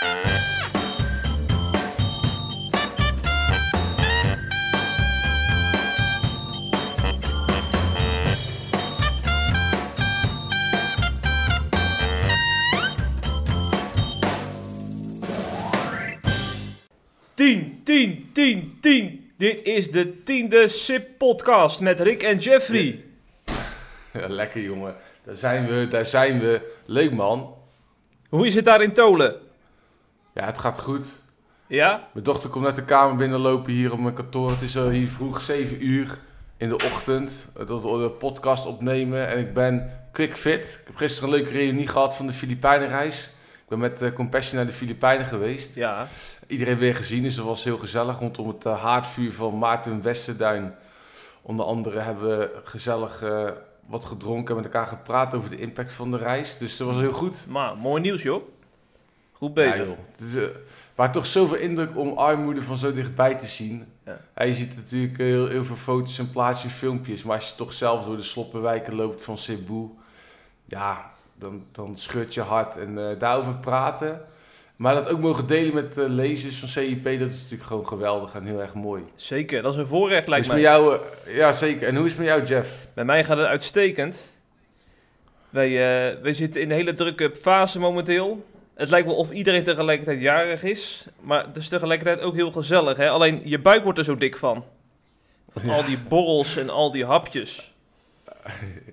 Tien, tien, tien, tien. Dit is de tiende SIP-podcast met Rick en Jeffrey. Ja, lekker jongen. Daar zijn we, daar zijn we. Leuk man. Hoe is het daar in Tolen? Ja, het gaat goed. Ja? Mijn dochter komt net de kamer binnenlopen hier op mijn kantoor. Het is al hier vroeg 7 uur in de ochtend. Dat we de podcast opnemen. En ik ben quick fit. Ik heb gisteren een leuke reunie gehad van de Filipijnenreis. Ik ben met uh, Compassion naar de Filipijnen geweest. Ja. Iedereen weer gezien, dus dat was heel gezellig. Rondom het uh, haardvuur van Maarten Westerduin. Onder andere hebben we gezellig uh, wat gedronken en met elkaar gepraat over de impact van de reis. Dus dat was heel goed. Maar mooi nieuws joh. Goed bezig. Ja, joh. Dus, uh, maar toch zoveel indruk om armoede van zo dichtbij te zien. Ja. Je ziet natuurlijk heel, heel veel foto's en plaatjes en filmpjes. Maar als je toch zelf door de sloppenwijken loopt van Cebu. Ja, dan, dan scheurt je hart. En uh, daarover praten. Maar dat ook mogen delen met uh, lezers van CIP, dat is natuurlijk gewoon geweldig en heel erg mooi. Zeker, dat is een voorrecht lijkt mij. Met jou, uh, ja, zeker. En hoe is het met jou, Jeff? Bij mij gaat het uitstekend. Wij, uh, wij zitten in een hele drukke fase momenteel. Het lijkt wel of iedereen tegelijkertijd jarig is. Maar het is tegelijkertijd ook heel gezellig. Hè? Alleen je buik wordt er zo dik van. Van ja. al die borrels en al die hapjes.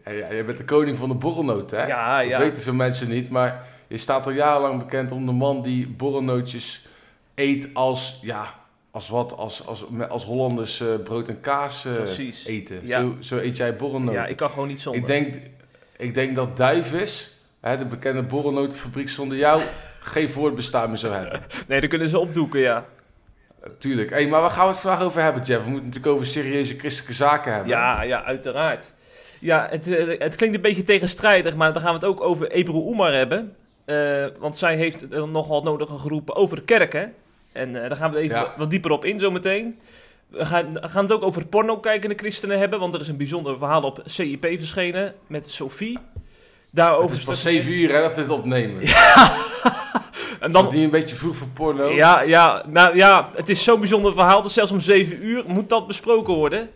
Ja, ja, je bent de koning van de borrelnoot, hè? Ja, ja. Dat weten veel mensen niet, maar je staat al jarenlang bekend om de man die borrelnootjes eet als, ja, als wat? Als, als, als Hollanders uh, brood en kaas uh, eten. Ja. Zo, zo eet jij borrelnoten. Ja, ik kan gewoon niet zonder. Ik denk, ik denk dat Duivis, hè, de bekende borrelnotenfabriek, zonder jou geen voortbestaan meer zou hebben. Nee, dan kunnen ze opdoeken, ja. Tuurlijk. Hey, maar waar gaan we het vandaag over hebben, Jeff? We moeten natuurlijk over serieuze christelijke zaken hebben. Ja, ja, uiteraard. Ja, het, het klinkt een beetje tegenstrijdig, maar dan gaan we het ook over Ebru Oemar hebben. Uh, want zij heeft nogal nodige geroepen over de kerk, hè? En uh, daar gaan we even ja. wat dieper op in zometeen. We gaan, we gaan het ook over porno kijkende christenen hebben, want er is een bijzonder verhaal op CIP verschenen met Sophie. Daarover het is pas 7 uur hè, dat we het opnemen. Ja. en dan die een beetje vroeg voor porno. Ja, ja, nou ja, het is zo'n bijzonder verhaal dat zelfs om 7 uur moet dat besproken worden.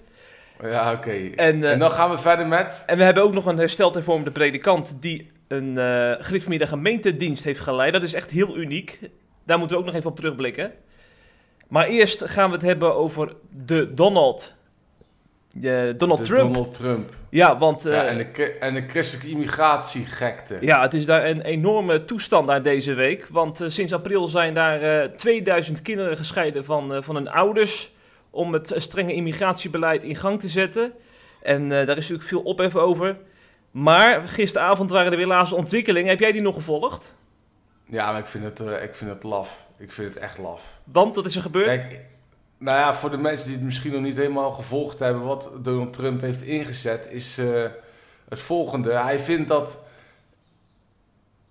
Ja, oké. Okay. En, uh, en dan gaan we verder met. En we hebben ook nog een hersteld hervormde predikant die een uh, Griffmiddag gemeentedienst heeft geleid. Dat is echt heel uniek. Daar moeten we ook nog even op terugblikken. Maar eerst gaan we het hebben over de Donald. Uh, Donald de Trump. Donald Trump. Ja, want... Ja, en, de, en de christelijke immigratiegekte. Ja, het is daar een enorme toestand daar deze week. Want uh, sinds april zijn daar 2000 kinderen gescheiden van, van hun ouders... om het strenge immigratiebeleid in gang te zetten. En daar is natuurlijk veel ophef over... Maar gisteravond waren er weer laatste ontwikkelingen. Heb jij die nog gevolgd? Ja, maar ik vind het, uh, ik vind het laf. Ik vind het echt laf. Want, wat is er gebeurd? Kijk, nou ja, voor de mensen die het misschien nog niet helemaal gevolgd hebben... wat Donald Trump heeft ingezet, is uh, het volgende. Hij vindt dat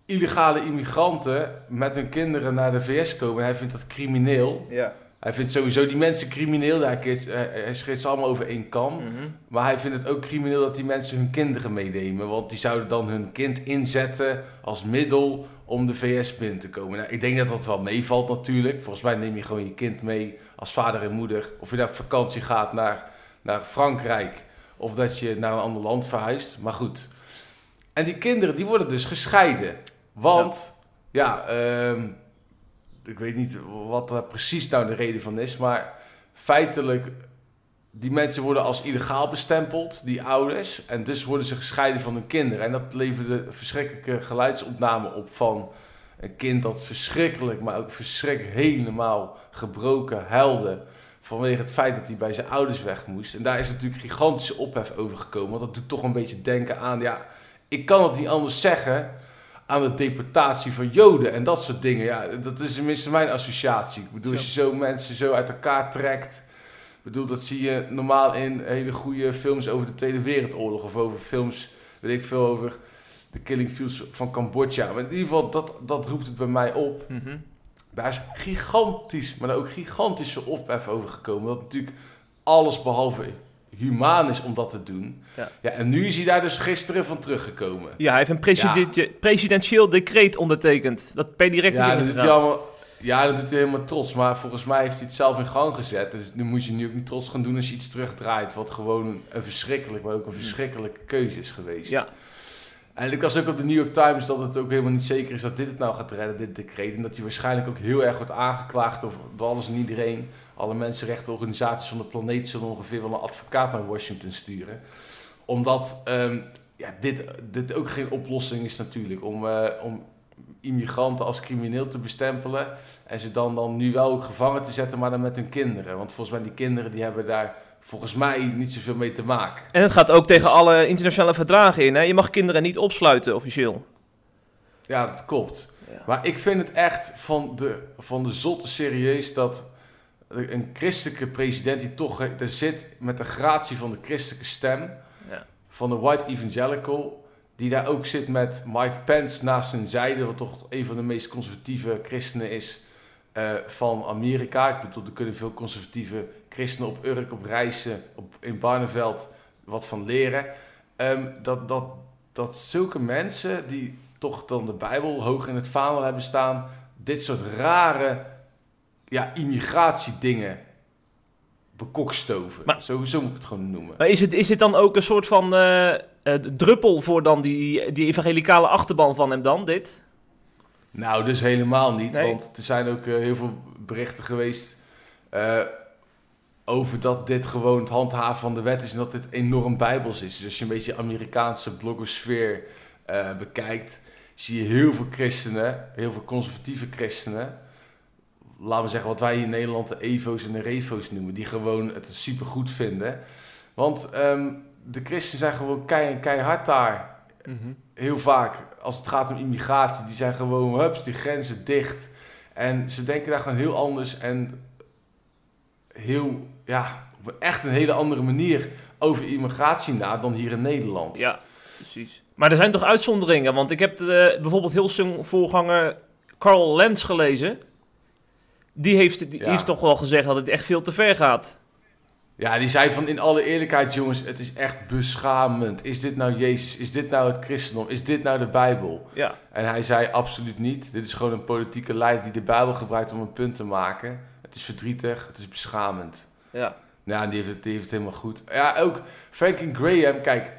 illegale immigranten met hun kinderen naar de VS komen... hij vindt dat crimineel. Ja. Hij vindt sowieso die mensen crimineel. Hij, hij schreef ze allemaal over één kam. Mhm. Mm -hmm. Maar hij vindt het ook crimineel dat die mensen hun kinderen meenemen. Want die zouden dan hun kind inzetten als middel om de VS binnen te komen. Nou, ik denk dat dat wel meevalt natuurlijk. Volgens mij neem je gewoon je kind mee als vader en moeder. Of je naar vakantie gaat naar, naar Frankrijk. Of dat je naar een ander land verhuist. Maar goed. En die kinderen die worden dus gescheiden. Want, ja... um, ik weet niet wat er precies nou de reden van is, maar feitelijk, die mensen worden als illegaal bestempeld, die ouders, en dus worden ze gescheiden van hun kinderen. En dat leverde verschrikkelijke geluidsopnamen op van een kind dat verschrikkelijk, maar ook verschrikkelijk helemaal gebroken huilde vanwege het feit dat hij bij zijn ouders weg moest. En daar is natuurlijk gigantische ophef over gekomen, want dat doet toch een beetje denken aan, ja, ik kan het niet anders zeggen aan de deportatie van Joden en dat soort dingen. Ja, dat is tenminste mijn associatie. Ik bedoel, als je zo mensen zo uit elkaar trekt. Ik bedoel, dat zie je normaal in hele goede films over de Tweede Wereldoorlog. Of over films, weet ik veel, over de Killing Fields van Cambodja. Maar in ieder geval, dat, dat roept het bij mij op. Mm -hmm. Daar is gigantisch, maar ook gigantische ophef over gekomen. Dat natuurlijk alles behalve humaan is om dat te doen. Ja. ja, en nu is hij daar dus gisteren van teruggekomen. Ja, hij heeft een presiden ja. presidentieel decreet ondertekend. Dat per direct ja, dat doet hij allemaal, Ja, dat doet hij helemaal trots. Maar volgens mij heeft hij het zelf in gang gezet. Dus nu moet je nu ook niet trots gaan doen als je iets terugdraait. Wat gewoon een verschrikkelijk, maar ook een verschrikkelijke keuze is geweest. Ja. En ik was ook op de New York Times dat het ook helemaal niet zeker is dat dit het nou gaat redden, dit decreet. En dat hij waarschijnlijk ook heel erg wordt aangeklaagd door, alles en iedereen. Alle mensenrechtenorganisaties van de planeet zullen ongeveer wel een advocaat naar Washington sturen. Omdat ehm, ja, dit, dit ook geen oplossing is natuurlijk. Om, uh, om immigranten als crimineel te bestempelen. En ze dan, dan nu wel ook gevangen te zetten, maar dan met hun kinderen. Want volgens mij die kinderen die hebben daar volgens mij niet zoveel mee te maken. En het gaat ook tegen dus- alle internationale verdragen in. Hè? Je mag kinderen niet opsluiten officieel. Ja, dat klopt. Maar ik vind het echt van de, van de zotte serieus dat een christelijke president die toch er zit met de gratie van de christelijke stem, ja. van de white evangelical, die daar ook zit met Mike Pence naast zijn zijde, wat toch een van de meest conservatieve christenen is uh, van Amerika. Ik bedoel, er kunnen veel conservatieve christenen op Urk, op reizen, op, in Barneveld wat van leren. Um, dat, dat, dat zulke mensen die toch dan de Bijbel hoog in het vaandel hebben staan, dit soort rare ja, immigratiedingen bekokstoven. Maar, zo, zo moet ik het gewoon noemen. Maar is het, is het dan ook een soort van uh, druppel voor dan die, die evangelicale achterban van hem dan, dit? Nou, dus helemaal niet. Want er zijn ook uh, heel veel berichten geweest over dat dit gewoon het handhaven van de wet is en dat dit enorm bijbels is. Dus als je een beetje de Amerikaanse blogosfeer uh, bekijkt, zie je heel veel christenen, heel veel conservatieve christenen, laten we zeggen wat wij in Nederland de evo's en de revo's noemen, die gewoon het super goed vinden. Want um, de christenen zijn gewoon kei, keihard daar. Mm -hmm. Heel vaak als het gaat om immigratie, die zijn gewoon, hups, die grenzen dicht. En ze denken daar gewoon heel anders en heel, ja, op echt een hele andere manier over immigratie na dan hier in Nederland. Ja, precies. Maar er zijn toch uitzonderingen? Want ik heb de, bijvoorbeeld heel voorganger Carl Lenz gelezen. Die heeft, die heeft toch wel gezegd dat het echt veel te ver gaat. Ja, die zei van in alle eerlijkheid, jongens, het is echt beschamend. Is dit nou Jezus? Is dit nou het christendom? Is dit nou de Bijbel? Ja. En hij zei absoluut niet. Dit is gewoon een politieke leider die de Bijbel gebruikt om een punt te maken. Het is verdrietig, het is beschamend. Ja. Ja, die heeft het, die heeft het helemaal goed. Ja, ook Franklin Graham, kijk,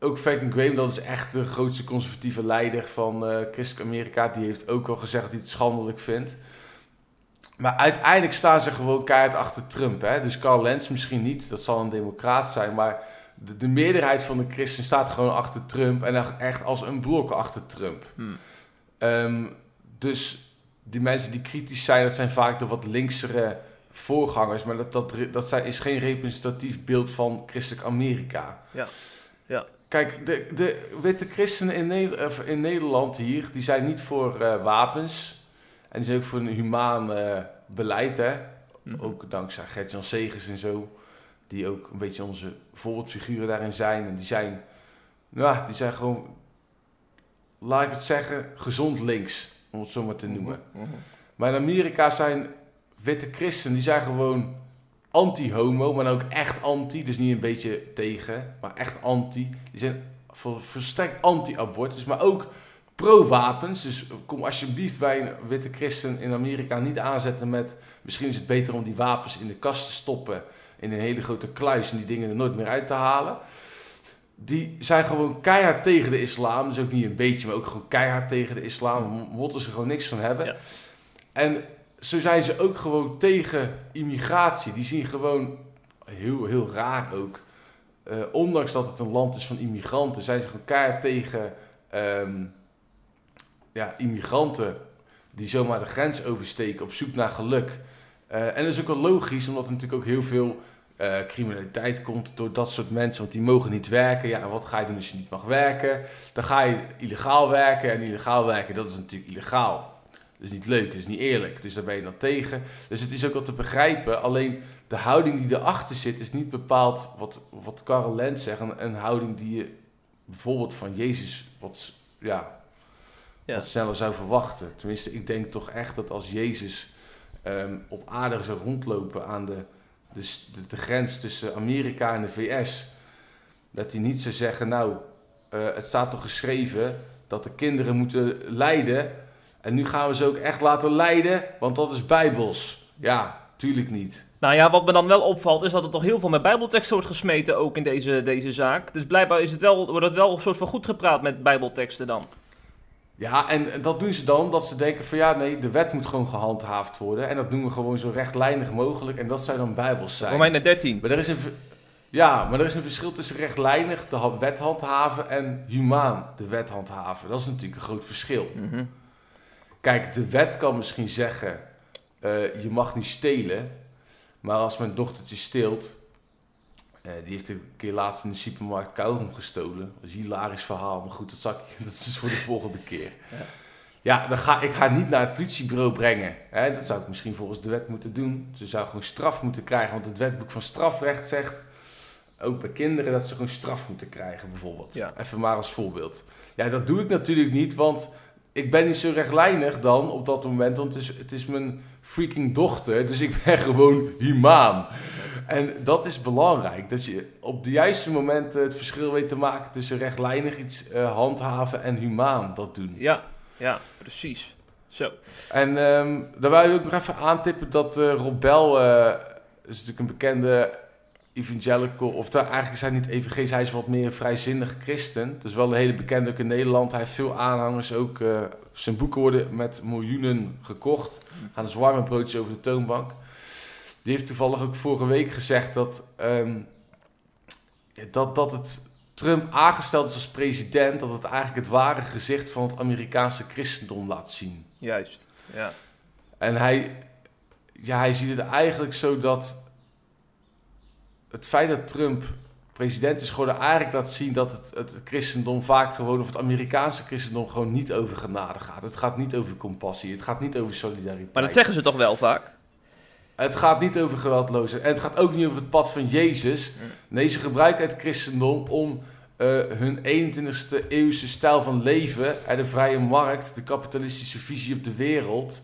ook Franklin Graham, dat is echt de grootste conservatieve leider van uh, Christelijk Amerika. Die heeft ook al gezegd dat hij het schandelijk vindt. Maar uiteindelijk staan ze gewoon keihard achter Trump. Hè? Dus Carl Lenz misschien niet, dat zal een democraat zijn. Maar de, de meerderheid van de christenen staat gewoon achter Trump. En echt als een blok achter Trump. Hmm. Um, dus die mensen die kritisch zijn, dat zijn vaak de wat linksere voorgangers. Maar dat, dat, dat zijn, is geen representatief beeld van christelijk Amerika. Ja. ja. Kijk, de, de witte christenen in, Nederland, in Nederland hier, die zijn niet voor uh, wapens. En die zijn ook voor een humaan uh, beleid, hè. Mm -hmm. Ook dankzij Gert-Jan Segers en zo. Die ook een beetje onze voorbeeldfiguren daarin zijn. En die zijn, nou, die zijn gewoon, laat ik het zeggen, gezond links. Om het zo maar te mhm. noemen. Mm -hmm. Maar in Amerika zijn witte christenen, die zijn gewoon anti-homo, maar ook echt anti. Dus niet een beetje tegen, maar echt anti. Die zijn volstrekt anti-abortus, maar ook pro-wapens. Dus kom alsjeblieft bij een witte christen in Amerika niet aanzetten met... misschien is het beter om die wapens in de kast te stoppen... in een hele grote kluis en die dingen er nooit meer uit te halen. Die zijn gewoon keihard tegen de islam. Dus ook niet een beetje, maar ook gewoon keihard tegen de islam. Moeten ze gewoon niks van hebben. Ja. En zo zijn ze ook gewoon tegen immigratie. Die zien gewoon, heel, heel raar ook... Uh, ondanks dat het een land is van immigranten, zijn ze keihard tegen... Um, ja, immigranten die zomaar de grens oversteken op zoek naar geluk. Uh, en dat is ook wel logisch, omdat er natuurlijk ook heel veel uh, criminaliteit komt door dat soort mensen, want die mogen niet werken. Ja, en wat ga je doen als je niet mag werken? Dan ga je illegaal werken en illegaal werken, dat is natuurlijk illegaal. Dat is niet leuk, dat is niet eerlijk, dus daar ben je dan tegen. Dus het is ook wel te begrijpen, alleen de houding die erachter zit is niet bepaald, wat, wat Karel Lens zegt, een, een houding die je bijvoorbeeld van Jezus wat, ja, ja. wat sneller zou verwachten. Tenminste, ik denk toch echt dat als Jezus um, op aarde zou rondlopen aan de, de, de, de, grens tussen Amerika en de VS, dat hij niet zou zeggen, nou, uh, het staat toch geschreven dat de kinderen moeten lijden En nu gaan we ze ook echt laten leiden, want dat is bijbels. Ja, tuurlijk niet. Nou ja, wat me dan wel opvalt is dat er toch heel veel met bijbelteksten wordt gesmeten ook in deze, deze zaak. Dus blijkbaar is het wel, wordt het wel een soort van goed gepraat met bijbelteksten dan. Ja, en dat doen ze dan, dat ze denken van ja, nee, de wet moet gewoon gehandhaafd worden. En dat doen we gewoon zo rechtlijnig mogelijk. En dat zou dan bijbels zijn. Romeinen 13. Maar er is een, ja, maar er is een verschil tussen rechtlijnig de wet handhaven en humaan de wet handhaven. Dat is natuurlijk een groot verschil. Mhm. Kijk, de wet kan misschien zeggen, eh, je mag niet stelen. Maar als mijn dochtertje steelt, uh, die heeft een keer laatst in de supermarkt kauwgom gestolen. Dat is een hilarisch verhaal, maar goed, dat, zak, dat is voor de volgende keer. Ja. ja, dan ga ik haar niet naar het politiebureau brengen. Hè? Dat zou ik misschien volgens de wet moeten doen. Ze zou gewoon straf moeten krijgen, want het wetboek van strafrecht zegt... ook bij kinderen dat ze gewoon straf moeten krijgen, bijvoorbeeld. Ja. Even maar als voorbeeld. Ja, dat doe ik natuurlijk niet, want ik ben niet zo rechtlijnig dan op dat moment, want het is, het is mijn freaking dochter, dus ik ben gewoon humaan. En dat is belangrijk, dat je op de juiste momenten het verschil weet te maken tussen rechtlijnig iets uh, handhaven en humaan dat doen. Ja, ja, precies. Zo. En um, daar wil je ook nog even aantippen dat uh, Rob Bell, uh, is natuurlijk een bekende evangelical, of daar eigenlijk zijn niet evangelisch, hij is wat meer vrijzinnig christen. Dat is wel een hele bekende ook in Nederland. Hij heeft veel aanhangers, ook uh, zijn boeken worden met miljoenen gekocht. Gaan dus warme broodjes over de toonbank. Die heeft toevallig ook vorige week gezegd dat, um, dat, dat het Trump aangesteld is als president, dat het eigenlijk het ware gezicht van het Amerikaanse christendom laat zien. Juist, ja. En hij, ja, hij ziet het eigenlijk zo dat het feit dat Trump president is geworden eigenlijk laat zien dat het, het christendom vaak gewoon, of het Amerikaanse christendom gewoon niet over genade gaat. Het gaat niet over compassie, het gaat niet over solidariteit. Maar dat zeggen ze toch wel vaak? Het gaat niet over geweldloosheid. En het gaat ook niet over het pad van Jezus. Nee, ze gebruiken het christendom om uh, hun 21ste eeuwse stijl van leven, en de vrije markt, de kapitalistische visie op de wereld,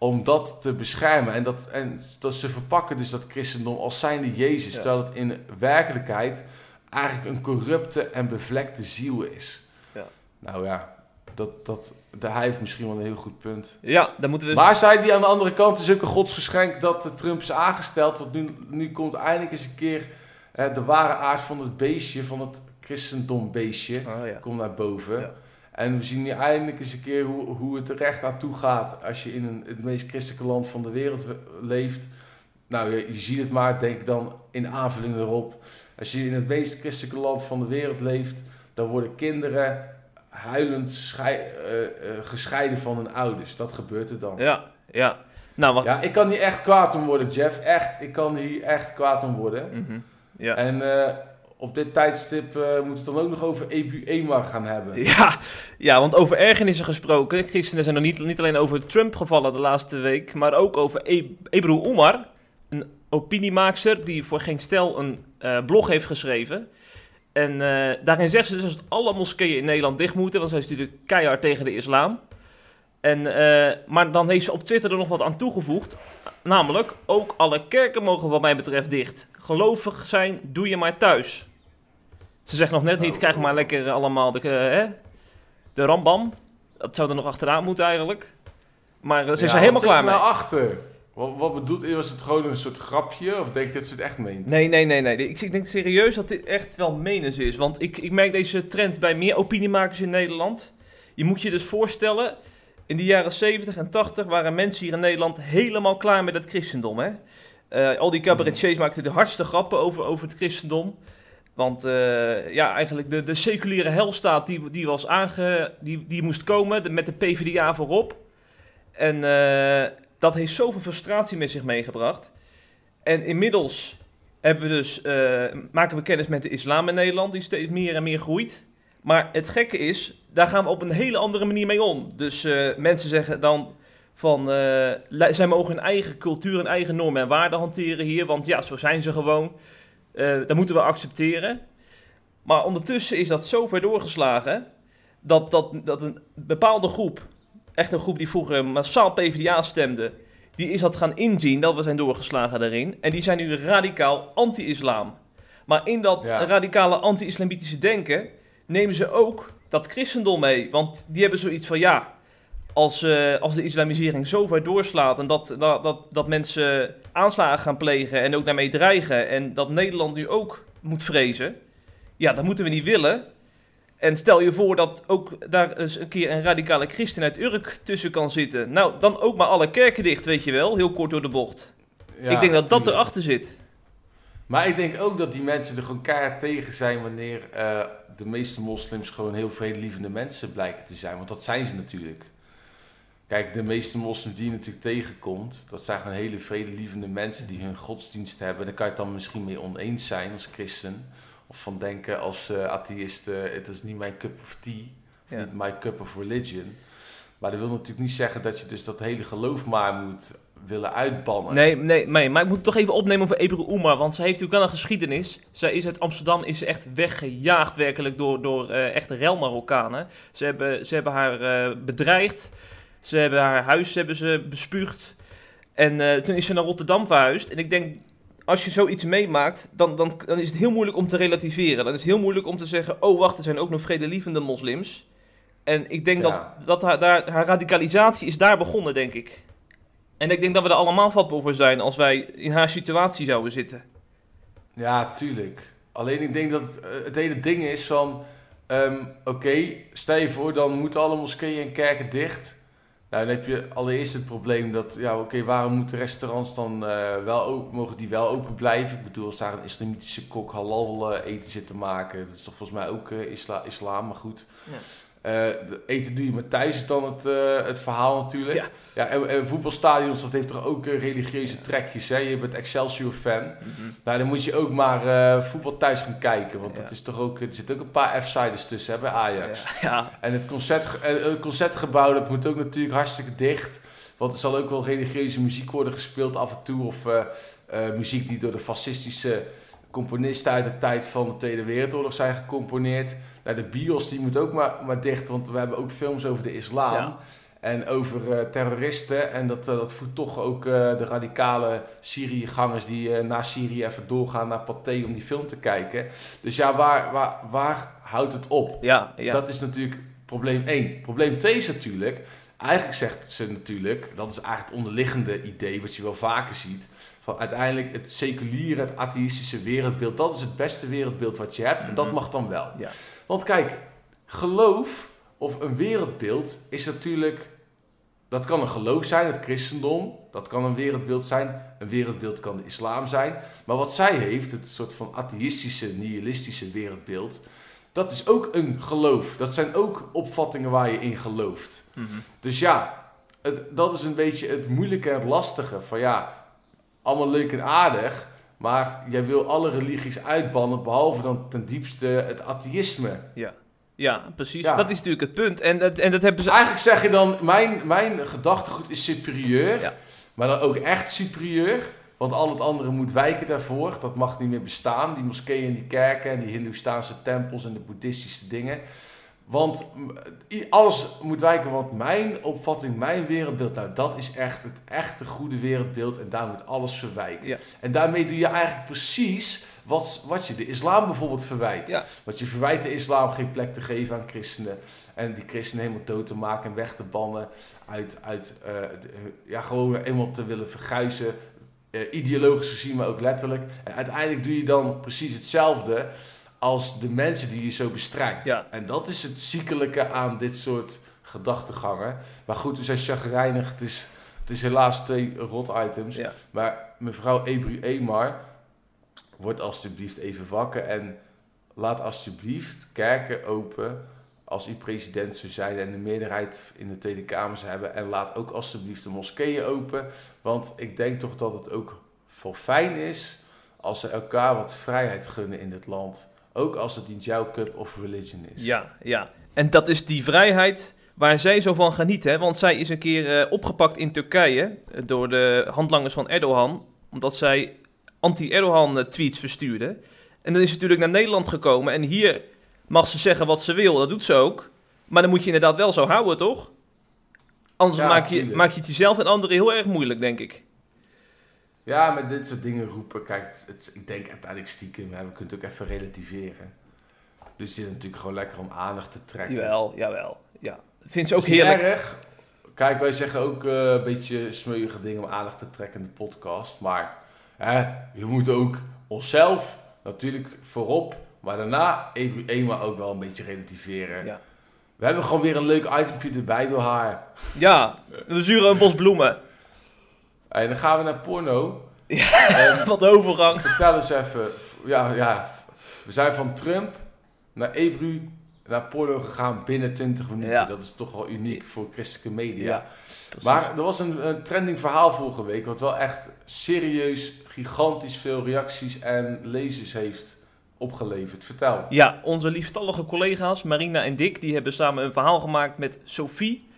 om dat te beschermen. En dat, en dat ze verpakken dus dat christendom als zijnde Jezus, ja. terwijl het in werkelijkheid eigenlijk een corrupte en bevlekte ziel is. Ja. Nou ja, dat, dat, hij heeft misschien wel een heel goed punt. Ja, dan moeten we... Maar zei die aan de andere kant, is ook een godsgeschenk dat de Trump is aangesteld. Want nu, nu komt eindelijk eens een keer eh, de ware aard van het beestje, van het christendombeestje, oh, ja. komt naar boven. Ja. En we zien nu eindelijk eens een keer hoe, hoe het er recht aan toe gaat als je in een, het meest christelijke land van de wereld leeft. Nou, je, je ziet het maar, denk dan in aanvulling erop. Als je in het meest christelijke land van de wereld leeft, dan worden kinderen huilend schei, uh, uh, gescheiden van hun ouders. Dat gebeurt er dan. Ja, ja. Nou, wat... Ja, ik kan hier echt kwaad om worden, Jeff. Echt, ik kan hier echt kwaad om worden. Mm -hmm. ja. En uh, op dit tijdstip uh, moeten we het dan ook nog over EPU EMA gaan hebben. Ja, ja want over ergernissen gesproken. Christenen zijn er niet, niet alleen over Trump gevallen de laatste week, maar ook over e Ebru Omar, een opiniemaakster die voor geen stel een uh, blog heeft geschreven. En uh, daarin zegt ze dus dat alle moskeeën in Nederland dicht moeten, want zij is natuurlijk keihard tegen de islam. En, maar dan heeft ze op Twitter er nog wat aan toegevoegd. Namelijk, ook alle kerken mogen wat mij betreft dicht. Gelovig zijn, doe je maar thuis. Ze zegt nog net niet, krijg maar lekker allemaal de, uh, hè, de rambam. Dat zou er nog achteraan moeten eigenlijk. Maar uh, ze er helemaal klaar mee. nou achter? Wat, wat bedoelt je? Was het gewoon een soort grapje? Of denk je dat ze het echt meent? Nee, nee, nee. nee. Ik, ik denk serieus dat dit echt wel menens is. Want ik, ik merk deze trend bij meer opiniemakers in Nederland. Je moet je dus voorstellen... In de jaren 70 en 80 waren mensen hier in Nederland helemaal klaar met het christendom. Hè? Uh, al die cabaretiers maakten de hardste grappen over, over het christendom. Want uh, ja, eigenlijk de, de seculiere helstaat die, die, was aange, die, die moest komen met de PvdA voorop. En uh, dat heeft zoveel frustratie met zich meegebracht. En inmiddels hebben we dus, uh, maken we kennis met de islam in Nederland, die steeds meer en meer groeit. Maar het gekke is, daar gaan we op een hele andere manier mee om. Dus mensen zeggen dan van, zij mogen hun eigen cultuur en eigen normen en waarden hanteren hier, want ja, zo zijn ze gewoon. Uh, dat moeten we accepteren. Maar ondertussen is dat zo ver doorgeslagen dat, dat, dat een bepaalde groep, echt een groep die vroeger massaal PvdA stemde, die is dat gaan inzien dat we zijn doorgeslagen daarin. En die zijn nu radicaal anti-islam. Maar in dat ja. radicale anti-islamitische denken nemen ze ook dat christendom mee. Want die hebben zoiets van, ja, als, uh, als de islamisering zo ver doorslaat en dat, dat, dat, dat mensen aanslagen gaan plegen en ook daarmee dreigen en dat Nederland nu ook moet vrezen, ja, dat moeten we niet willen. En stel je voor dat ook daar eens een keer een radicale christen uit Urk tussen kan zitten. Nou, dan ook maar alle kerken dicht, weet je wel, heel kort door de bocht. Ja, ik denk dat dat erachter zit. Maar ik denk ook dat die mensen er gewoon keihard tegen zijn wanneer uh, de meeste moslims gewoon heel vredelievende mensen blijken te zijn. Want dat zijn ze natuurlijk. Kijk, de meeste moslims die je natuurlijk tegenkomt, dat zijn gewoon hele vredelievende mensen die hun godsdienst hebben. Daar kan je het dan misschien mee oneens zijn als christen. Of van denken als uh, atheïst, het is niet mijn cup of tea, of niet my cup of religion. Maar dat wil natuurlijk niet zeggen dat je dus dat hele geloof maar moet willen uitbannen. Nee, nee, nee, maar ik moet het toch even opnemen over Ebru Oemar, want ze heeft natuurlijk wel een geschiedenis. Zij is uit Amsterdam is ze echt weggejaagd werkelijk door, door uh, echte rel-Marokkanen. Ze hebben, ze hebben haar uh, bedreigd, ze hebben haar huis hebben ze bespuugd. En uh, toen is ze naar Rotterdam verhuisd. En ik denk, als je zoiets meemaakt, dan, dan, dan is het heel moeilijk om te relativeren. Dan is het heel moeilijk om te zeggen, oh wacht, er zijn ook nog vredelievende moslims. En ik denk dat, dat haar, daar, haar radicalisatie is daar begonnen, denk ik. En ik denk dat we er allemaal vatbaar voor zijn als wij in haar situatie zouden zitten. Ja, tuurlijk. Alleen ik denk dat het, eh, het hele ding is van... Um, Oké, okay, stel je voor, dan moeten alle moskeeën en kerken dicht. Nou, dan heb je allereerst het probleem dat... Ja, oké, waarom moeten restaurants dan uh, wel open, mogen die wel open blijven? Ik bedoel, als daar een islamitische kok halal uh, eten zit te maken... Dat is toch volgens mij ook isla islam, maar goed... Ja. Uh, eten doe je met thuis is dan het, uh, het verhaal natuurlijk. Ja. ja en, en, voetbalstadions, dat heeft toch ook uh, religieuze trekjes. Hè? Je bent Excelsior-fan. Mm -hmm. Nou, dan moet je ook maar voetbal thuis gaan kijken. Want ja. dat is toch ook, er zitten ook een paar F-siders tussen hè, bij Ajax. Ja. En het, concert, het concertgebouw, dat moet ook natuurlijk hartstikke dicht. Want er zal ook wel religieuze muziek worden gespeeld af en toe. Of muziek die door de fascistische componisten uit de tijd van de Tweede Wereldoorlog zijn gecomponeerd. Nou, de bios die moet ook maar, maar dicht, want we hebben ook films over de islam. En over uh, terroristen. En dat, uh, dat voedt toch ook uh, de radicale Syrië-gangers die naar Syrië even doorgaan naar Pathé om die film te kijken. Dus ja, waar, waar, waar houdt het op? Ja, ja. Dat is natuurlijk probleem 1. Probleem 2 is natuurlijk, eigenlijk zegt ze natuurlijk, dat is eigenlijk het onderliggende idee wat je wel vaker ziet. Van uiteindelijk het seculiere, het atheïstische wereldbeeld, dat is het beste wereldbeeld wat je hebt. En dat mhm. mag dan wel. Ja. Want kijk, geloof of een wereldbeeld is natuurlijk. Dat kan een geloof zijn, het christendom. Dat kan een wereldbeeld zijn. Een wereldbeeld kan de islam zijn. Maar wat zij heeft, het soort van atheïstische, nihilistische wereldbeeld. Dat is ook een geloof. Dat zijn ook opvattingen waar je in gelooft. Mhm. Dus ja, het, dat is een beetje het moeilijke en lastige. Van ja, allemaal leuk en aardig. Maar jij wil alle religies uitbannen, behalve dan ten diepste het atheïsme. Ja, ja precies. Dat is natuurlijk het punt. En dat, en dat hebben ze... Eigenlijk zeg je dan, mijn, mijn gedachtegoed is superieur, ja. maar dan ook echt superieur. Want al het andere moet wijken daarvoor. Dat mag niet meer bestaan. Die moskeeën en die kerken en die Hindoestaanse tempels en de boeddhistische dingen. Want alles moet wijken, want mijn opvatting, mijn wereldbeeld, nou dat is echt het echte goede wereldbeeld en daar moet alles verwijken. En daarmee doe je eigenlijk precies wat, wat je de islam bijvoorbeeld verwijt. Ja. Want je verwijt de islam geen plek te geven aan christenen en die christenen helemaal dood te maken en weg te bannen uit, uit uh, ja, gewoon eenmaal te willen verguizen, uh, ideologisch gezien, maar ook letterlijk. En uiteindelijk doe je dan precies hetzelfde als de mensen die je zo bestrijkt. Ja. En dat is het ziekelijke aan dit soort gedachtegangen. Maar goed, we zijn chagrijnig. Het is, het is helaas twee rot items. Ja. Maar mevrouw Ebru Emar, word alsjeblieft even wakker en laat alsjeblieft kerken open als u president zou zijn en de meerderheid in de Tweede Kamer zou hebben. En laat ook alsjeblieft de moskeeën open. Want ik denk toch dat het ook voor fijn is als ze elkaar wat vrijheid gunnen in dit land. Ook als het in jouw cup of religion is. Ja, ja. En dat is die vrijheid waar zij zo van geniet. Hè? Want zij is een keer uh, opgepakt in Turkije uh, door de handlangers van Erdogan. Omdat zij anti-Erdogan uh, tweets verstuurde. En dan is ze natuurlijk naar Nederland gekomen. En hier mag ze zeggen wat ze wil. Dat doet ze ook. Maar dan moet je inderdaad wel zo houden, toch? Anders maak, je, maak je het jezelf en anderen heel erg moeilijk, denk ik. Ja, met dit soort dingen roepen. Kijk, het, ik denk uiteindelijk stiekem, we kunnen het ook even relativeren. Dus het is natuurlijk gewoon lekker om aandacht te trekken. Jawel, jawel. Ja. Vind ze ook heerlijk. erg. kijk, wij zeggen ook uh, een beetje smeuïge dingen om aandacht te trekken in de podcast. Maar hè, je moet ook onszelf natuurlijk voorop, maar daarna eenmaal ook wel een beetje relativeren. Ja. We hebben gewoon weer een leuk itempje erbij door haar. Ja, we zuren een bos bloemen. En dan gaan we naar porno. Ja, wat overgang. Vertel eens even. Ja, ja, we zijn van Trump naar Ebru naar porno gegaan binnen 20 minuten. Dat is toch wel uniek voor christelijke media. Ja, maar er was een, een, trending verhaal vorige week, wat wel echt serieus, gigantisch veel reacties en lezers heeft opgeleverd. Vertel. Ja, onze liefstallige collega's Marina en Dick, die hebben samen een verhaal gemaakt met Sophie,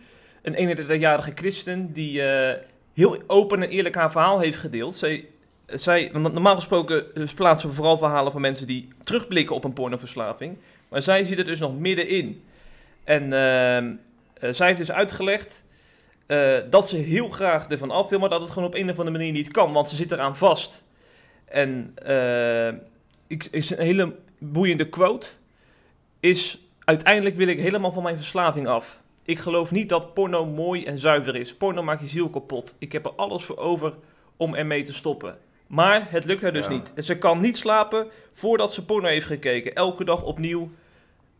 een 31-jarige christen die uh, heel open en eerlijk haar verhaal heeft gedeeld. Zij, zij, normaal gesproken plaatsen we vooral verhalen van mensen die terugblikken op een pornoverslaving. Maar zij zit er dus nog middenin. En uh, zij heeft dus uitgelegd uh, dat ze heel graag ervan af wil, maar dat het gewoon op een of andere manier niet kan, want ze zit eraan vast. En ik, is een hele boeiende quote. Is uiteindelijk wil ik helemaal van mijn verslaving af. Ik geloof niet dat porno mooi en zuiver is. Porno maakt je ziel kapot. Ik heb er alles voor over om ermee te stoppen. Maar het lukt haar dus niet. Ze kan niet slapen voordat ze porno heeft gekeken. Elke dag opnieuw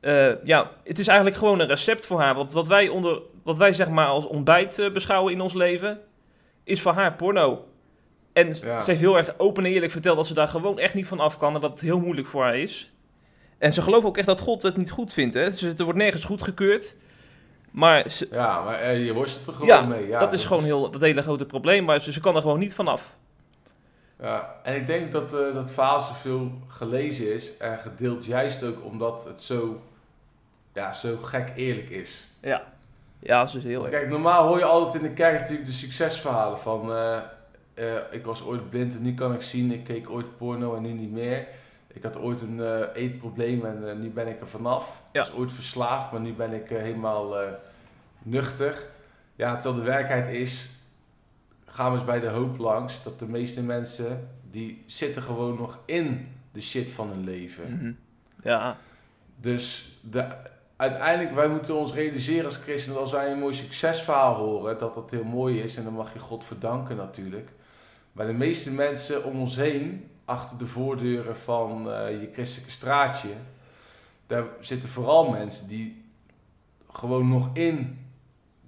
uh, ja, het is eigenlijk gewoon een recept voor haar. Want wat wij, onder, wat wij zeg maar als ontbijt uh, beschouwen in ons leven, is voor haar porno. En ze heeft heel erg open en eerlijk verteld dat ze daar gewoon echt niet van af kan en dat het heel moeilijk voor haar is. En ze gelooft ook echt dat God het niet goed vindt. Hè? Ze, er wordt nergens goedgekeurd. Maar ze, ja, maar uh, je worstelt er gewoon mee. Ja, dat is gewoon heel, dat hele grote probleem. Maar ze, ze kan er gewoon niet vanaf. Ja, en ik denk dat uh, dat verhaal zoveel gelezen is en gedeeld juist ook omdat het zo ja, zo gek eerlijk is. Ja, ja dat is heel Kijk, normaal hoor je altijd in de kerk natuurlijk de succesverhalen van... Uh, uh, ik was ooit blind en nu kan ik zien. Ik keek ooit porno en nu niet meer. Ik had ooit een uh, eetprobleem en nu ben ik er vanaf. Ja. Ik was ooit verslaafd, maar nu ben ik helemaal nuchter. Ja, terwijl de werkelijkheid is... Gaan we eens bij de hoop langs dat de meeste mensen... die zitten gewoon nog in de shit van hun leven. Mm Ja. Dus de, uiteindelijk, wij moeten ons realiseren als christenen, als wij een mooi succesverhaal horen, dat dat heel mooi is en dan mag je God verdanken natuurlijk. Maar de meeste mensen om ons heen, achter de voordeuren van uh, je christelijke straatje, daar zitten vooral mensen die gewoon nog in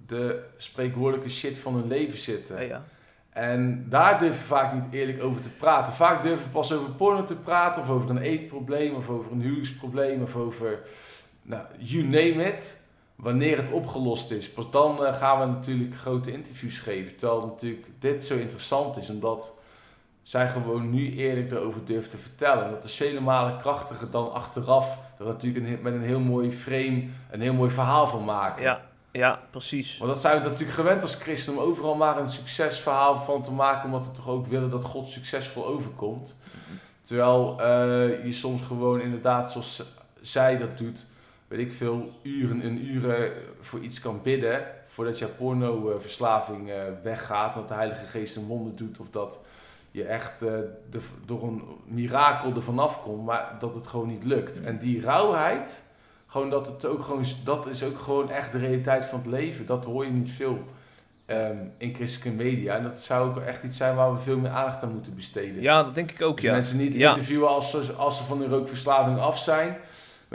de spreekwoordelijke shit van hun leven zitten. Ja, ja. En daar durven we vaak niet eerlijk over te praten. Vaak durven we pas over porno te praten, of over een eetprobleem, of over een huwelijksprobleem, of over nou, you name it, wanneer het opgelost is. Pas dan uh, gaan we natuurlijk grote interviews geven. Terwijl natuurlijk dit zo interessant is, omdat zij gewoon nu eerlijk erover durft te vertellen. En dat is vele malen krachtiger dan achteraf. Dat natuurlijk een, met een heel mooi frame een heel mooi verhaal van maken. Ja, ja, precies. Want dat zijn we natuurlijk gewend als christen om overal maar een succesverhaal van te maken. Omdat we toch ook willen dat God succesvol overkomt. Terwijl uh, je soms gewoon inderdaad zoals zij dat doet weet ik veel, uren en uren voor iets kan bidden. Voordat je pornoverslaving uh, weggaat. Dat de Heilige Geest een wonder doet. Of dat je echt uh, de, door een mirakel er vanaf komt. Maar dat het gewoon niet lukt. En die rauwheid. Gewoon dat het ook gewoon, dat is ook gewoon echt de realiteit van het leven. Dat hoor je niet veel um, in christelijke media. En dat zou ook echt iets zijn waar we veel meer aandacht aan moeten besteden. Ja, dat denk ik ook, dus ja. Mensen niet interviewen als ze, als ze van hun rookverslaving af zijn.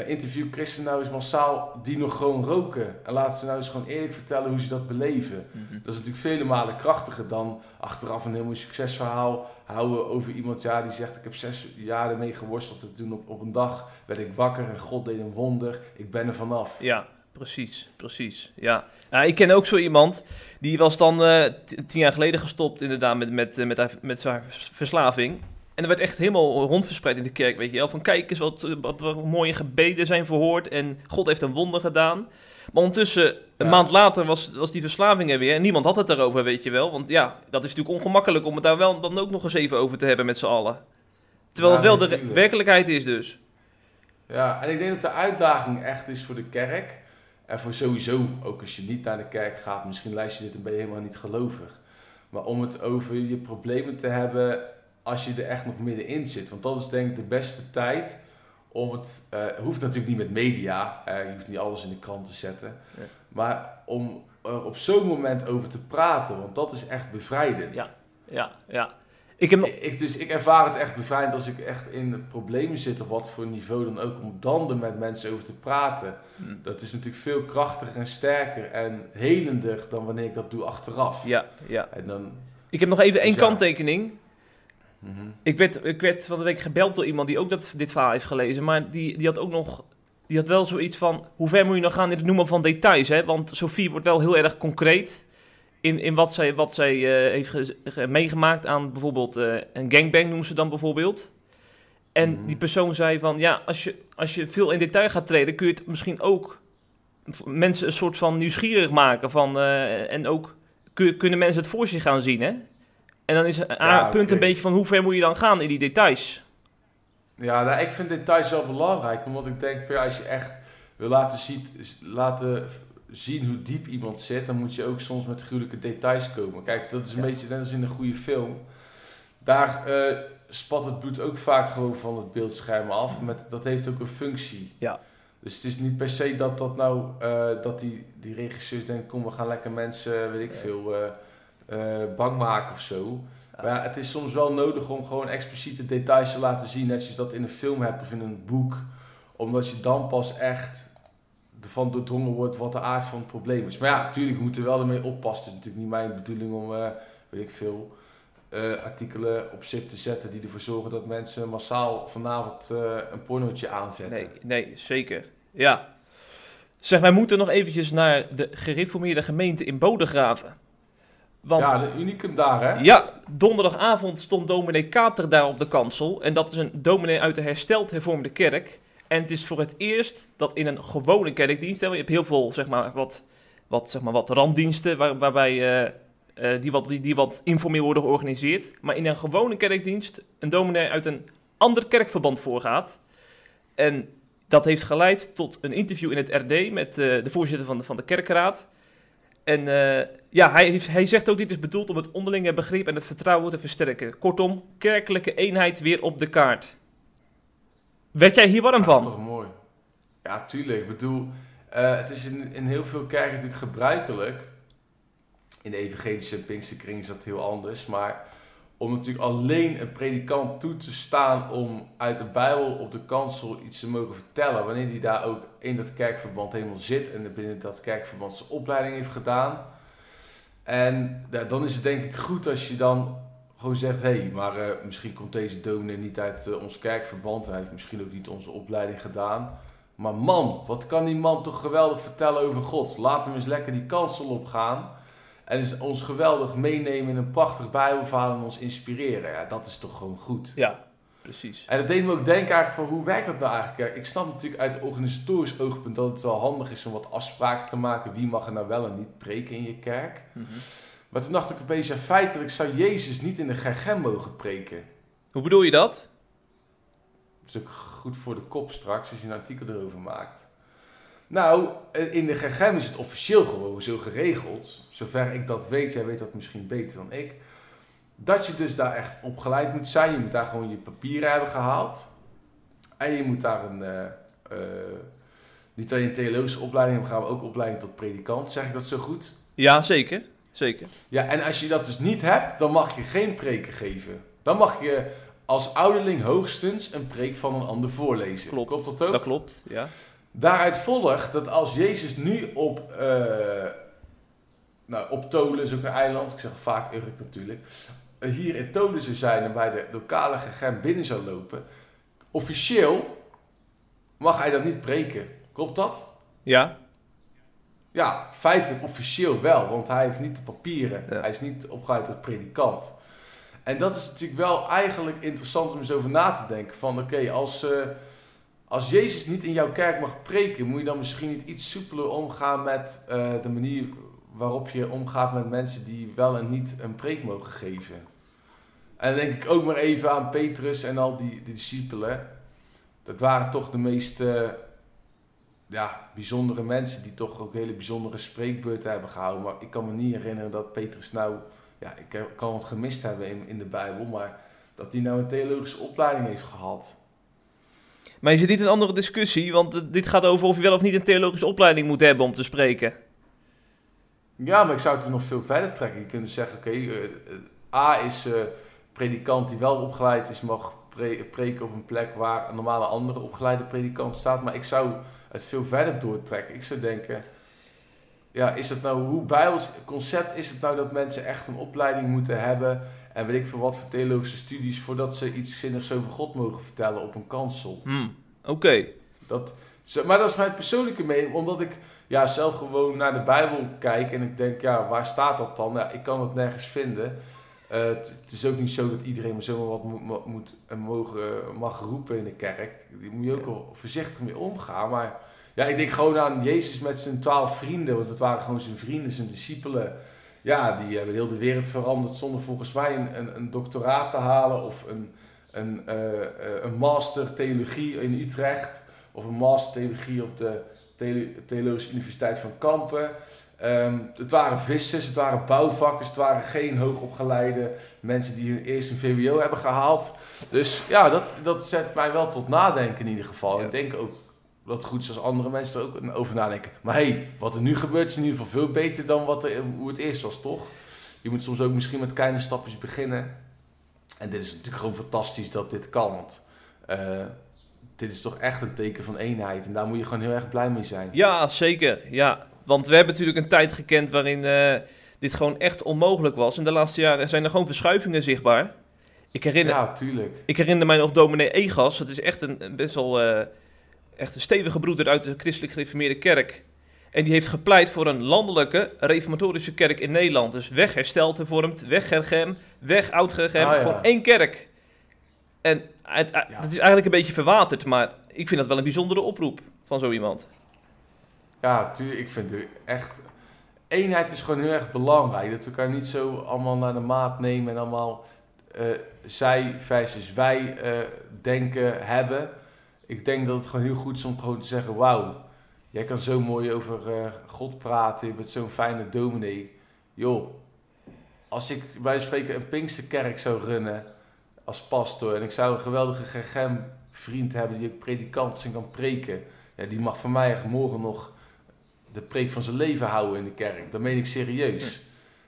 Maar interview christen nou eens massaal die nog gewoon roken. En laten ze nou eens gewoon eerlijk vertellen hoe ze dat beleven. Mhm. Dat is natuurlijk vele malen krachtiger dan achteraf een heel mooi succesverhaal houden over iemand ja, die zegt ik heb zes jaar ermee geworsteld. En toen op, op een dag werd ik wakker en God deed een wonder. Ik ben er vanaf. Ja, precies, precies. Ja. Nou, ik ken ook zo iemand, die was dan uh, tien jaar geleden gestopt inderdaad met, met, met, met, met zijn verslaving. En er werd echt helemaal rondverspreid in de kerk, weet je wel. Van kijk eens wat, wat mooie gebeden zijn verhoord en God heeft een wonder gedaan. Maar ondertussen, een maand later was, was die verslaving er weer en niemand had het daarover, weet je wel. Want ja, dat is natuurlijk ongemakkelijk om het daar wel dan ook nog eens even over te hebben met z'n allen. Terwijl het wel de werkelijkheid is dus. Ja, en ik denk dat de uitdaging echt is voor de kerk. En voor sowieso, ook als je niet naar de kerk gaat, misschien luister je dit en ben je helemaal niet gelovig. Maar om het over je problemen te hebben als je er echt nog middenin zit. Want dat is denk ik de beste tijd om het, uh, hoeft natuurlijk niet met media, uh, je hoeft niet alles in de krant te zetten, maar om er op zo'n moment over te praten, want dat is echt bevrijdend. Ja, ja, ja. Ik heb ik, dus ik ervaar het echt bevrijdend als ik echt in problemen zit, op wat voor niveau dan ook, om dan er met mensen over te praten. Hmm. Dat is natuurlijk veel krachtiger en sterker en helender dan wanneer ik dat doe achteraf. Ja, ja. En dan, ik heb nog even één kanttekening. Mhm. ik, werd, ik werd van de week gebeld door iemand die ook dat, dit verhaal heeft gelezen, maar die, die had ook nog die had wel zoiets van, hoe ver moet je nog gaan in het noemen van details, hè? Want Sophie wordt wel heel erg concreet in, in wat zij, wat zij uh, heeft meegemaakt aan bijvoorbeeld uh, een gangbang noemen ze dan bijvoorbeeld. En mhm. die persoon zei van, ja, als je, als je veel in detail gaat treden, kun je het misschien ook mensen een soort van nieuwsgierig maken van, uh, en ook kun, kunnen mensen het voor zich gaan zien, hè? En dan is het ja, punt een beetje van, hoe ver moet je dan gaan in die details? Ja, nou, ik vind details wel belangrijk, omdat ik denk, van, ja, als je echt wil laten zien, laten zien hoe diep iemand zit, dan moet je ook soms met gruwelijke details komen. Kijk, dat is een beetje net als in een goede film. Daar uh, spat het bloed ook vaak gewoon van het beeldscherm af. Met, dat heeft ook een functie. Ja. Dus het is niet per se dat dat nou, uh, dat die, die regisseurs denken, kom we gaan lekker mensen, weet ik veel, uh, bang maken of zo. Maar het is soms wel nodig om gewoon expliciete details te laten zien, net zoals dat in een film hebt of in een boek. Omdat je dan pas echt ervan doordrongen wordt wat de aard van het probleem is. Maar ja, natuurlijk, we moeten wel ermee oppassen. Het is natuurlijk niet mijn bedoeling om, uh, weet ik veel, uh, artikelen op zip te zetten die ervoor zorgen dat mensen massaal vanavond een pornootje aanzetten. Nee, nee, zeker. Ja. Zeg, wij moeten nog eventjes naar de gereformeerde gemeente in Bodegraven. Want, ja, de unicum daar, hè? Ja, donderdagavond stond dominee Kater daar op de kansel. En dat is een dominee uit de hersteld hervormde kerk. En het is voor het eerst dat in een gewone kerkdienst, je hebt heel veel zeg maar, wat, wat, zeg maar, wat randdiensten waar, waarbij, uh, die, wat, die wat informeel worden georganiseerd. Maar in een gewone kerkdienst een dominee uit een ander kerkverband voorgaat. En dat heeft geleid tot een interview in het RD met uh, de voorzitter van de, van de kerkraad. En uh, ja, hij, hij zegt ook dit is bedoeld om het onderlinge begrip en het vertrouwen te versterken. Kortom, kerkelijke eenheid weer op de kaart. Werd jij hier warm van? toch mooi. Ja, tuurlijk. Ik bedoel, uh, het is in, in heel veel kerken natuurlijk gebruikelijk. In de evangelische Pinksterkring is dat heel anders. Maar om natuurlijk alleen een predikant toe te staan om uit de Bijbel op de kansel iets te mogen vertellen. Wanneer die daar ook in dat kerkverband helemaal zit en binnen dat kerkverband zijn opleiding heeft gedaan. En ja, dan is het denk ik goed als je dan gewoon zegt, hé, hey, maar uh, misschien komt deze dominee niet uit uh, ons kerkverband. Hij heeft misschien ook niet onze opleiding gedaan. Maar man, wat kan die man toch geweldig vertellen over God. Laat hem eens lekker die kansel opgaan. En ons geweldig meenemen in een prachtig bijbelverhaal en ons inspireren. Ja, dat is toch gewoon goed. Ja, precies. En dat deed me ook denken eigenlijk van, hoe werkt dat nou eigenlijk? Ik snap natuurlijk uit organisatorisch oogpunt dat het wel handig is om wat afspraken te maken. Wie mag er nou wel en niet preken in je kerk. Mm maar toen dacht ik opeens, ja, feitelijk zou Jezus niet in de Gergem mogen preken. Hoe bedoel je dat? Dat is ook goed voor de kop straks, als je een artikel erover maakt. Nou, in de Gergem is het officieel gewoon zo geregeld, zover ik dat weet, jij weet dat misschien beter dan ik, dat je dus daar echt opgeleid moet zijn. Je moet daar gewoon je papieren hebben gehaald. En je moet daar een, uh, uh, niet alleen een theologische opleiding hebben, maar ook opleiding tot predikant. Zeg ik dat zo goed? Ja, zeker. Zeker. Ja, en als je dat dus niet hebt, dan mag je geen preken geven. Dan mag je als ouderling hoogstens een preek van een ander voorlezen. Klopt. Klopt dat ook? Dat klopt, ja. Daaruit volgt dat als Jezus nu op, uh, nou, op Tolen is ook een eiland, ik zeg vaak Urk natuurlijk, hier in Tolen zou zijn en bij de lokale gegem binnen zou lopen, officieel mag hij dan niet preken. Klopt dat? Ja. Ja, feitelijk officieel wel, want hij heeft niet de papieren. Hij is niet opgeleid tot predikant. En dat is natuurlijk wel eigenlijk interessant om eens over na te denken. Van oké, als, uh, als Jezus niet in jouw kerk mag preken, moet je dan misschien niet iets soepeler omgaan met uh, de manier waarop je omgaat met mensen die wel en niet een preek mogen geven. En dan denk ik ook maar even aan Petrus en al die, die discipelen. Dat waren toch de meest ja, bijzondere mensen die toch ook hele bijzondere spreekbeurten hebben gehouden. Maar ik kan me niet herinneren dat Petrus nou, ja, ik kan het gemist hebben in, in de Bijbel, maar dat hij nou een theologische opleiding heeft gehad. Maar is het niet een andere discussie? Want dit gaat over of je wel of niet een theologische opleiding moet hebben om te spreken. Ja, maar ik zou het nog veel verder trekken. Je kunt zeggen, oké, A is predikant die wel opgeleid is, mag preken op een plek waar een normale andere opgeleide predikant staat. Maar ik zou het veel verder doortrekken. Ik zou denken, ja, is het nou, hoe bijbels concept is het nou dat mensen echt een opleiding moeten hebben en weet ik veel wat voor theologische studies voordat ze iets zinnigs over God mogen vertellen op een kansel? Hmm, Oké. Dat, maar dat is mijn persoonlijke mening, omdat ik ja, zelf gewoon naar de Bijbel kijk en ik denk, ja, waar staat dat dan? Ja, ik kan het nergens vinden. Uh, het, is ook niet zo dat iedereen maar zomaar wat moet, moet en mogen, mag roepen in de kerk. Die moet je ook wel voorzichtig mee omgaan. Maar ja, ik denk gewoon aan Jezus met zijn twaalf vrienden, want het waren gewoon zijn vrienden, zijn discipelen. Ja, die hebben heel de wereld veranderd zonder volgens mij een, een, een doctoraat te halen of een, een, uh, een master theologie in Utrecht of een master theologie op de Theologische Universiteit van Kampen. Um, het waren vissers, het waren bouwvakkers, het waren geen hoogopgeleide mensen die hun eerste VWO hebben gehaald. Dus ja, dat, dat zet mij wel tot nadenken in ieder geval. Ik denk ook dat het goed is als andere mensen er ook over nadenken. Maar hey, wat er nu gebeurt is in ieder geval veel beter dan wat er, hoe het eerst was, toch? Je moet soms ook misschien met kleine stapjes beginnen. En dit is natuurlijk gewoon fantastisch dat dit kan. Want uh, dit is toch echt een teken van eenheid. En daar moet je gewoon heel erg blij mee zijn. Ja, zeker. Ja, want we hebben natuurlijk een tijd gekend waarin uh, dit gewoon echt onmogelijk was. In de laatste jaren zijn er gewoon verschuivingen zichtbaar. Ik herinner, ja, tuurlijk. Ik herinner mij nog dominee Egas. Dat is echt een, best wel uh, echt een stevige broeder uit de christelijk gereformeerde kerk. En die heeft gepleit voor een landelijke reformatorische kerk in Nederland. Dus weg hersteld hervormd, weg Gergem, weg oud Gergem. Ah, Gewoon één kerk. En het, het, is eigenlijk een beetje verwaterd, maar ik vind dat wel een bijzondere oproep van zo iemand. Ja, tuurlijk. Ik vind het echt... Eenheid is gewoon heel erg belangrijk. Dat we elkaar niet zo allemaal naar de maat nemen en allemaal uh, zij versus wij uh, denken hebben. Ik denk dat het gewoon heel goed is om gewoon te zeggen: Wauw, jij kan zo mooi over uh, God praten. Je bent zo'n fijne dominee. Joh, als ik bij spreken een Pinksterkerk zou runnen als pastor en ik zou een geweldige GGM vriend hebben die ook predikant zijn kan preken. Ja, die mag van mij morgen nog de preek van zijn leven houden in de kerk. Dat meen ik serieus.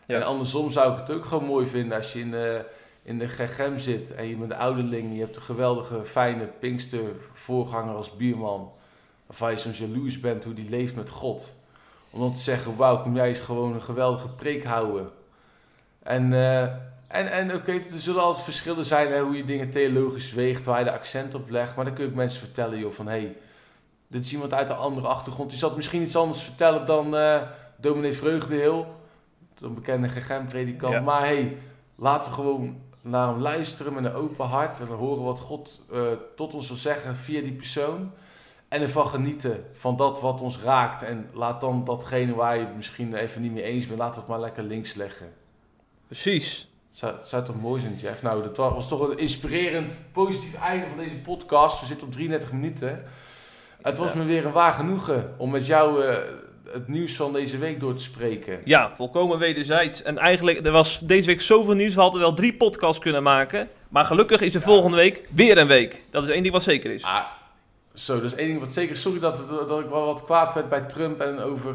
Ja. En andersom zou ik het ook gewoon mooi vinden als je in de, in de GGM zit en je bent de ouderling. Je hebt een geweldige, fijne Pinkster voorganger als bierman. Waarvan je soms jaloers bent hoe die leeft met God. Om dan te zeggen, wauw, kom jij eens gewoon een geweldige preek houden. En, uh, en, en oké, er zullen altijd verschillen zijn hè, hoe je dingen theologisch weegt, waar je de accent op legt. Maar dan kun ik mensen vertellen joh, van hé, hey, dit is iemand uit een andere achtergrond. Die zal misschien iets anders vertellen dan uh, dominee Vreugdeheel. Een bekende gegem-predikant. Maar hey, laten we gewoon naar hem luisteren met een open hart. En horen wat God uh, tot ons wil zeggen via die persoon. En ervan genieten van dat wat ons raakt. En laat dan datgene waar je het misschien even niet mee eens bent, laat het maar lekker links leggen. Precies. Zou, zou toch mooi zijn, Jeff? Nou, dat was toch een inspirerend, positief einde van deze podcast. We zitten op 33 minuten. Het was me weer een waar genoegen om met jou uh, het nieuws van deze week door te spreken. Ja, volkomen wederzijds. En eigenlijk, er was deze week zoveel nieuws, we hadden wel drie podcasts kunnen maken. Maar gelukkig is er volgende week weer een week. Dat is één ding wat zeker is. Ah, zo, dat is één ding wat zeker is. Sorry dat, dat ik wel wat kwaad werd bij Trump en over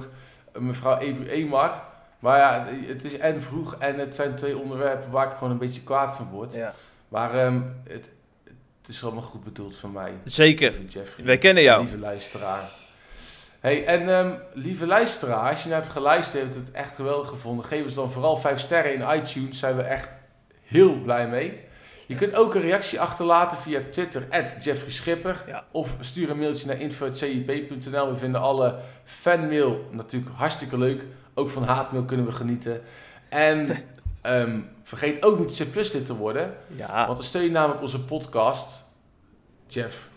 mevrouw Ebu Emar. Maar ja, het is en vroeg en het zijn twee onderwerpen waar ik gewoon een beetje kwaad van word. Ja. Maar um, het, het is allemaal goed bedoeld van mij. Zeker. Wij kennen jou. Lieve luisteraar. Hey, en um, lieve luisteraar, als je nou hebt geluisterd, heeft het echt geweldig gevonden. Geef ons dan vooral 5 sterren in iTunes. Zijn we echt heel blij mee. Je kunt ook een reactie achterlaten via Twitter, Jeffrey Schipper. Ja. Of stuur een mailtje naar info.cip.nl. We vinden alle fanmail natuurlijk hartstikke leuk. Ook van haatmail kunnen we genieten. En um, Vergeet ook niet C lid te worden. Ja. Want dan steun je namelijk onze podcast. Jeff,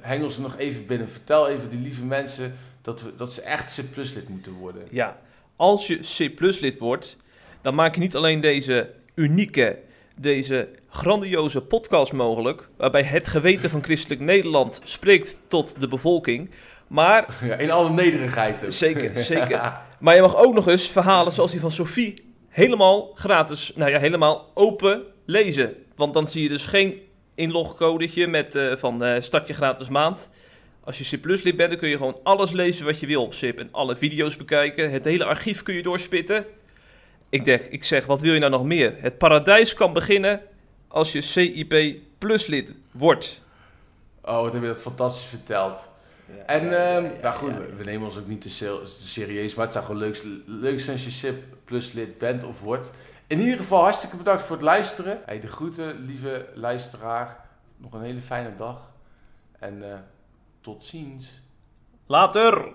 hengel ze nog even binnen. Vertel even die lieve mensen dat, we, dat ze echt C Plus lid moeten worden. Ja, als je C Plus lid wordt, dan maak je niet alleen deze unieke, deze grandioze podcast mogelijk. Waarbij het geweten van Christelijk Nederland spreekt tot de bevolking. Maar... Ja, in alle nederigheid. Zeker, zeker. Maar je mag ook nog eens verhalen zoals die van Sophie helemaal gratis, nou ja, helemaal open lezen. Want dan zie je dus geen inlogcodetje met uh, van uh, start je gratis maand. Als je Plus lid bent, dan kun je gewoon alles lezen wat je wil op SIP. En alle video's bekijken. Het hele archief kun je doorspitten. Ik, denk, ik zeg, wat wil je nou nog meer? Het paradijs kan beginnen als je CIP Plus lid wordt. Oh, wat heb je dat fantastisch verteld. Ja, en, ja, ehm, nou goed, we nemen ons ook niet te, serieus, maar het zou gewoon leuk, leuk zijn als je SIP Plus lid bent of wordt. In ieder geval hartstikke bedankt voor het luisteren. Hey, de groeten, lieve luisteraar. Nog een hele fijne dag. En uh, tot ziens. Later!